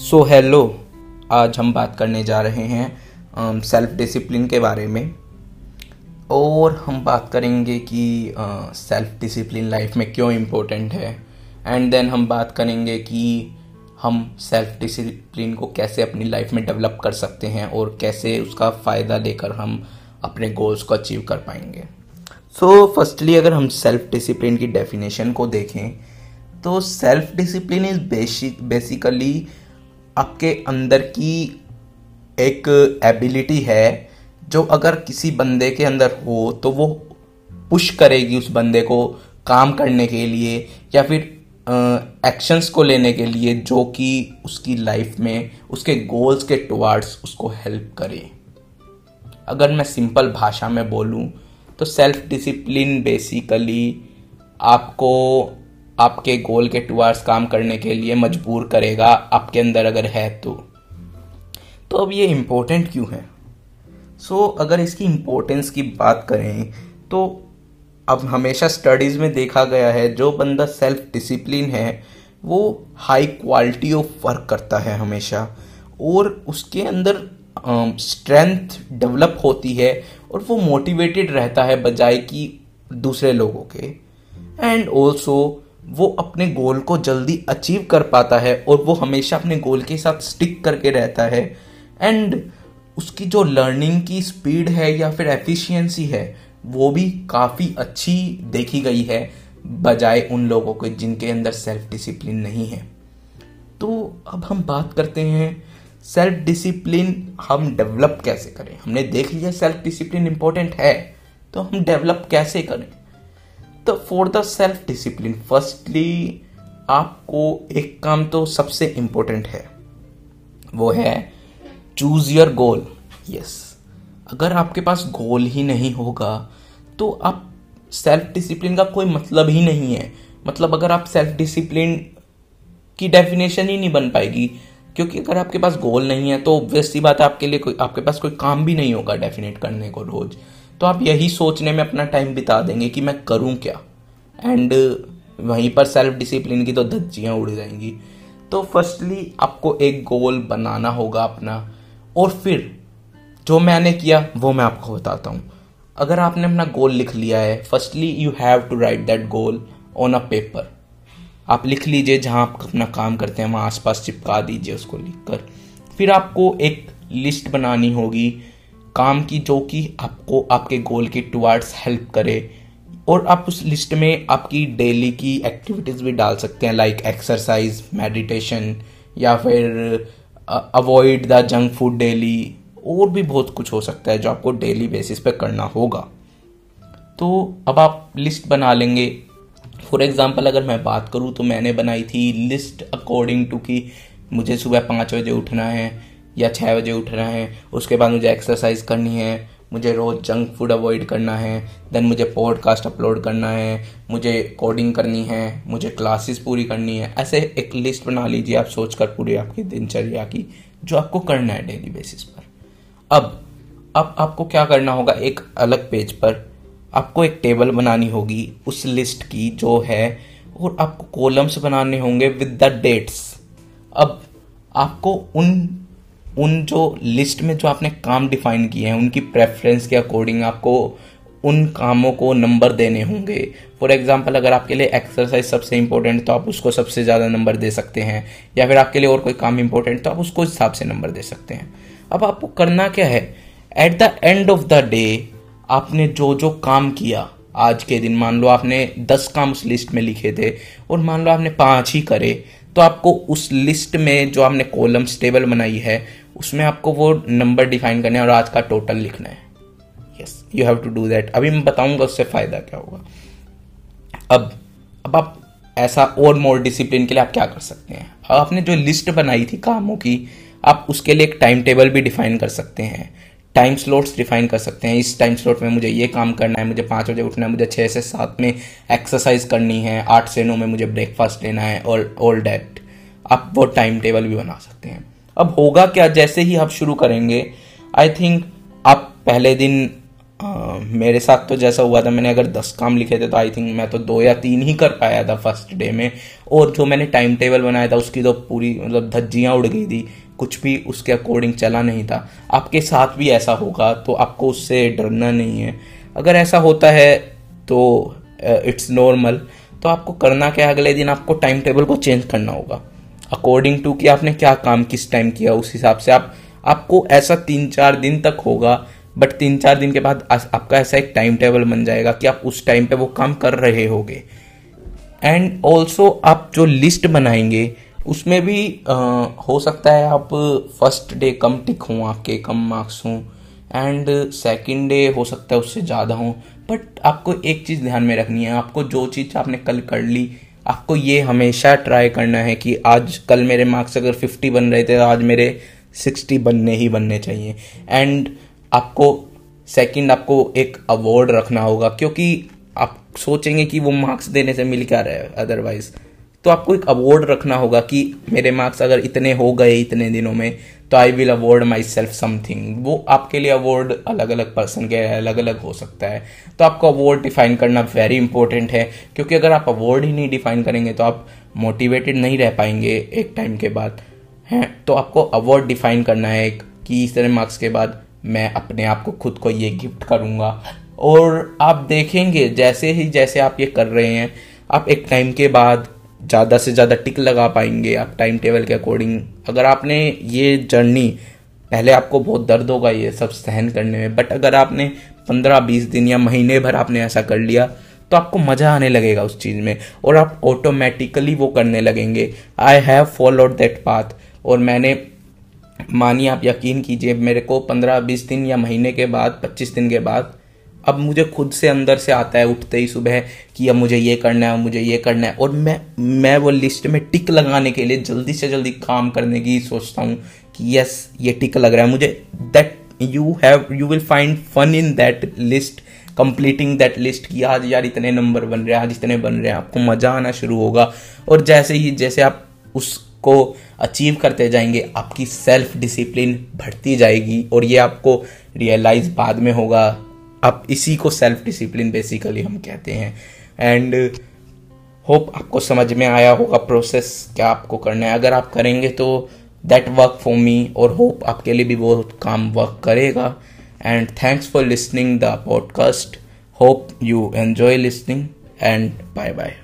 So hello आज हम बात करने जा रहे हैं सेल्फ डिसिप्लिन के बारे में। और हम बात करेंगे कि सेल्फ डिसिप्लिन लाइफ में क्यों इम्पोर्टेंट है। एंड देन हम बात करेंगे कि हम सेल्फ डिसिप्लिन को कैसे अपनी लाइफ में डेवलप कर सकते हैं और कैसे उसका फ़ायदा लेकर हम अपने गोल्स को अचीव कर पाएँगे। सो so, फर्स्टली अगर हम सेल्फ डिसिप्लिन की डेफिनेशन को देखें तो self discipline is basic basically आपके अंदर की एक एबिलिटी है, जो अगर किसी बंदे के अंदर हो तो वो पुश करेगी उस बंदे को काम करने के लिए, या फिर एक्शंस को लेने के लिए, जो कि उसकी लाइफ में, उसके गोल्स के टुवार्ड्स उसको हेल्प करे। अगर मैं सिंपल भाषा में बोलूँ तो सेल्फ डिसिप्लिन बेसिकली आपको आपके गोल के टुवार्ड्स काम करने के लिए मजबूर करेगा आपके अंदर अगर है तो। तो अब ये इम्पोर्टेंट क्यों है? सो so, अगर इसकी इम्पोर्टेंस की बात करें तो अब हमेशा स्टडीज़ में देखा गया है जो बंदा सेल्फ डिसिप्लिन है वो हाई क्वालिटी ऑफ़ वर्क करता है हमेशा। और उसके अंदर स्ट्रेंथ डेवलप होती है और वो मोटिवेटेड रहता है बजाय कि दूसरे लोगों के। एंड ऑल्सो वो अपने गोल को जल्दी अचीव कर पाता है और वो हमेशा अपने गोल के साथ स्टिक करके रहता है। एंड उसकी जो लर्निंग की स्पीड है या फिर एफिशिएंसी है, वो भी काफ़ी अच्छी देखी गई है, बजाय उन लोगों के जिनके अंदर सेल्फ डिसिप्लिन नहीं है। तो अब हम बात करते हैं सेल्फ डिसिप्लिन हम डेवलप कैसे करें? हमने देख लिया सेल्फ डिसिप्लिन इंपॉर्टेंट है तो हम डेवलप कैसे करें? For the self discipline firstly आपको एक काम तो सबसे इंपॉर्टेंट है। वो है चूज़ योर गोल यस अगर आपके पास गोल ही नहीं होगा तो आप सेल्फ डिसिप्लिन का कोई मतलब ही नहीं है। मतलब अगर आप सेल्फ डिसिप्लिन की डेफिनेशन ही नहीं बन पाएगी, क्योंकि अगर आपके पास गोल नहीं है तो ऑब्वियसली बात है, आपके लिए कोई, आपके पास कोई काम भी नहीं होगा डेफिनेट करने को रोज। तो आप यही सोचने में अपना टाइम बिता देंगे कि मैं करूँ क्या? एंड वहीं पर सेल्फ डिसिप्लिन की तो धज्जियाँ उड़ जाएँगी। तो फर्स्टली आपको एक गोल बनाना होगा अपना। और फिर, जो मैंने किया, वो मैं आपको बताता हूँ। अगर आपने अपना गोल लिख लिया है firstly you have to write that goal on a paper आप लिख लीजिए जहाँ आप अपना काम करते हैं, वहाँ आसपास चिपका दीजिए उसको लिखकर। फिर आपको एक लिस्ट बनानी होगी काम की जो कि आपको आपके गोल के टुवार्ड्स हेल्प करे। और आप उस लिस्ट में आपकी डेली की एक्टिविटीज़ भी डाल सकते हैं लाइक एक्सरसाइज मेडिटेशन या फिर avoid the junk food daily और भी बहुत कुछ हो सकता है जो आपको डेली बेसिस पे करना होगा। तो अब आप लिस्ट बना लेंगे। फॉर एग्ज़ाम्पल अगर मैं बात करूँ तो मैंने बनाई थी लिस्ट अकॉर्डिंग टू कि मुझे सुबह पाँच बजे उठना है या छः बजे उठना है, उसके बाद मुझे एक्सरसाइज करनी है, मुझे रोज़ जंक फ़ूड अवॉइड करना है देन मुझे पॉडकास्ट अपलोड करना है, मुझे कोडिंग करनी है, मुझे क्लासेस पूरी करनी है, ऐसे एक लिस्ट बना लीजिए आप सोच कर पूरी आपकी दिनचर्या की, जो आपको करना है डेली बेसिस पर। अब अब आपको क्या करना होगा, एक अलग पेज पर आपको एक टेबल बनानी होगी उस लिस्ट की जो है, और आपको कॉलम्स बनाने होंगे विद द डेट्स अब आपको उन उन जो लिस्ट में जो आपने काम डिफाइन किए हैं, उनकी प्रेफरेंस के अकॉर्डिंग आपको उन कामों को नंबर देने होंगे। फॉर एग्ज़ाम्पल अगर आपके लिए एक्सरसाइज सबसे इंपॉर्टेंट तो आप उसको सबसे ज़्यादा नंबर दे सकते हैं। या फिर आपके लिए और कोई काम इंपॉर्टेंट तो आप उसको हिसाब से नंबर दे सकते हैं। अब आपको करना क्या है? At the end of the day आपने जो जो काम किया, आज के दिन मान लो आपने दस काम उस लिस्ट में लिखे थे, और मान लो आपने पाँच ही करे तो आपको उस लिस्ट में जो आपने कॉलम्स टेबल बनाई है उसमें आपको वो नंबर डिफाइन करना है और आज का टोटल लिखना है। Yes you have to do that अभी मैं बताऊँगा उससे फ़ायदा क्या होगा। अब अब आप ऐसा और मोर डिसिप्लिन के लिए आप क्या कर सकते हैं? आपने जो लिस्ट बनाई थी कामों की, आप उसके लिए एक टाइम टेबल भी डिफाइन कर सकते हैं। टाइम स्लॉट्स डिफाइन कर सकते हैं। इस टाइम स्लॉट में मुझे ये काम करना है, मुझे पाँच बजे उठना है, मुझे छः से सात में एक्सरसाइज करनी है, आठ से नौ में मुझे ब्रेकफास्ट लेना है और ऑल डैट आप वो टाइम टेबल भी बना सकते हैं। अब होगा क्या? जैसे ही आप शुरू करेंगे आई थिंक आप पहले दिन आ, मेरे साथ तो जैसा हुआ था मैंने अगर दस काम लिखे थे तो आई थिंक मैं तो दो या तीन ही कर पाया था फ़र्स्ट डे में। और जो मैंने टाइम टेबल बनाया था उसकी तो पूरी मतलब धज्जियाँ उड़ गई थी। कुछ भी उसके अकॉर्डिंग चला नहीं था। आपके साथ भी ऐसा होगा तो आपको उससे डरना नहीं है। अगर ऐसा होता है तो इट्स नॉर्मल तो आपको करना क्या अगले दिन आपको टाइम टेबल को चेंज करना होगा। अकॉर्डिंग टू कि आपने क्या काम किस टाइम किया उस हिसाब से आप आपको ऐसा तीन चार दिन तक होगा बट तीन चार दिन के बाद आपका ऐसा एक टाइम टेबल बन जाएगा कि आप उस टाइम पे वो काम कर रहे होगे। एंड ऑल्सो आप जो लिस्ट बनाएँगे उसमें भी आ, हो सकता है आप फ़र्स्ट डे कम टिक हों आपके कम मार्क्स हों एंड सेकेंड डे हो सकता है उससे ज़्यादा हों बट आपको एक चीज़ ध्यान में रखनी है आपको जो चीज़ आपने कल कर ली आपको ये हमेशा ट्राई करना है कि आज कल मेरे मार्क्स अगर फिफ्टी बन रहे थे तो आज मेरे सिक्सटी बनने ही बनने चाहिए। एंड आपको सेकंड आपको एक अवार्ड रखना होगा, क्योंकि आप सोचेंगे कि वो मार्क्स देने से मिल क्या रहा है अदरवाइज़ तो आपको एक अवार्ड रखना होगा कि मेरे मार्क्स अगर इतने हो गए इतने दिनों में तो I will award myself something वो आपके लिए अवॉर्ड अलग अलग पर्सन के अलग अलग हो सकता है। तो आपको अवार्ड डिफाइन करना वेरी इंपॉर्टेंट है, क्योंकि अगर आप अवार्ड ही नहीं डिफाइन करेंगे तो आप मोटिवेटेड नहीं रह पाएँगे एक टाइम के बाद, हैं? तो आपको अवार्ड डिफाइन करना है कि इस तरह मार्क्स के बाद, मैं अपने आप को खुद को ये गिफ्ट करूँगा। और आप देखेंगे, जैसे ही जैसे आप ये कर रहे हैं, आप एक टाइम के बाद ज़्यादा से ज़्यादा टिक लगा पाएँगे आप टाइम टेबल के अकॉर्डिंग अगर आपने ये जर्नी पहले आपको बहुत दर्द होगा ये सब सहन करने में बट अगर आपने पंद्रह, बीस दिन या महीने भर आपने ऐसा कर लिया तो आपको मज़ा आने लगेगा उस चीज़ में, और आप ऑटोमेटिकली वो करने लगेंगे। I have followed that path और मैंने, मानिए आप यकीन कीजिए, मेरे को पंद्रह, बीस दिन या महीने के बाद, पच्चीस दिन के बाद अब मुझे खुद से अंदर से आता है उठते ही सुबह कि अब मुझे ये करना है मुझे ये करना है। और मैं मैं वो लिस्ट में टिक लगाने के लिए जल्दी से जल्दी काम करने की सोचता हूँ कि यस ये टिक लग रहा है। मुझे that you have you will find fun in that list completing that list कि आज यार इतने नंबर बन रहे हैं, आज इतने बन रहे हैं, आपको मज़ा आना शुरू होगा। और जैसे ही, जैसे आप उसको अचीव करते जाएँगे, आपकी सेल्फ डिसिप्लिन बढ़ती जाएगी और ये आपको रियलाइज़ बाद में होगा। आप इसी को सेल्फ डिसिप्लिन बेसिकली हम कहते हैं। एंड होप आपको समझ में आया होगा प्रोसेस क्या आपको करना है। अगर आप करेंगे तो दैट वर्क फॉर मी और होप आपके लिए भी वो काम वर्क करेगा। And thanks for listening the podcast hope you enjoy listening and bye bye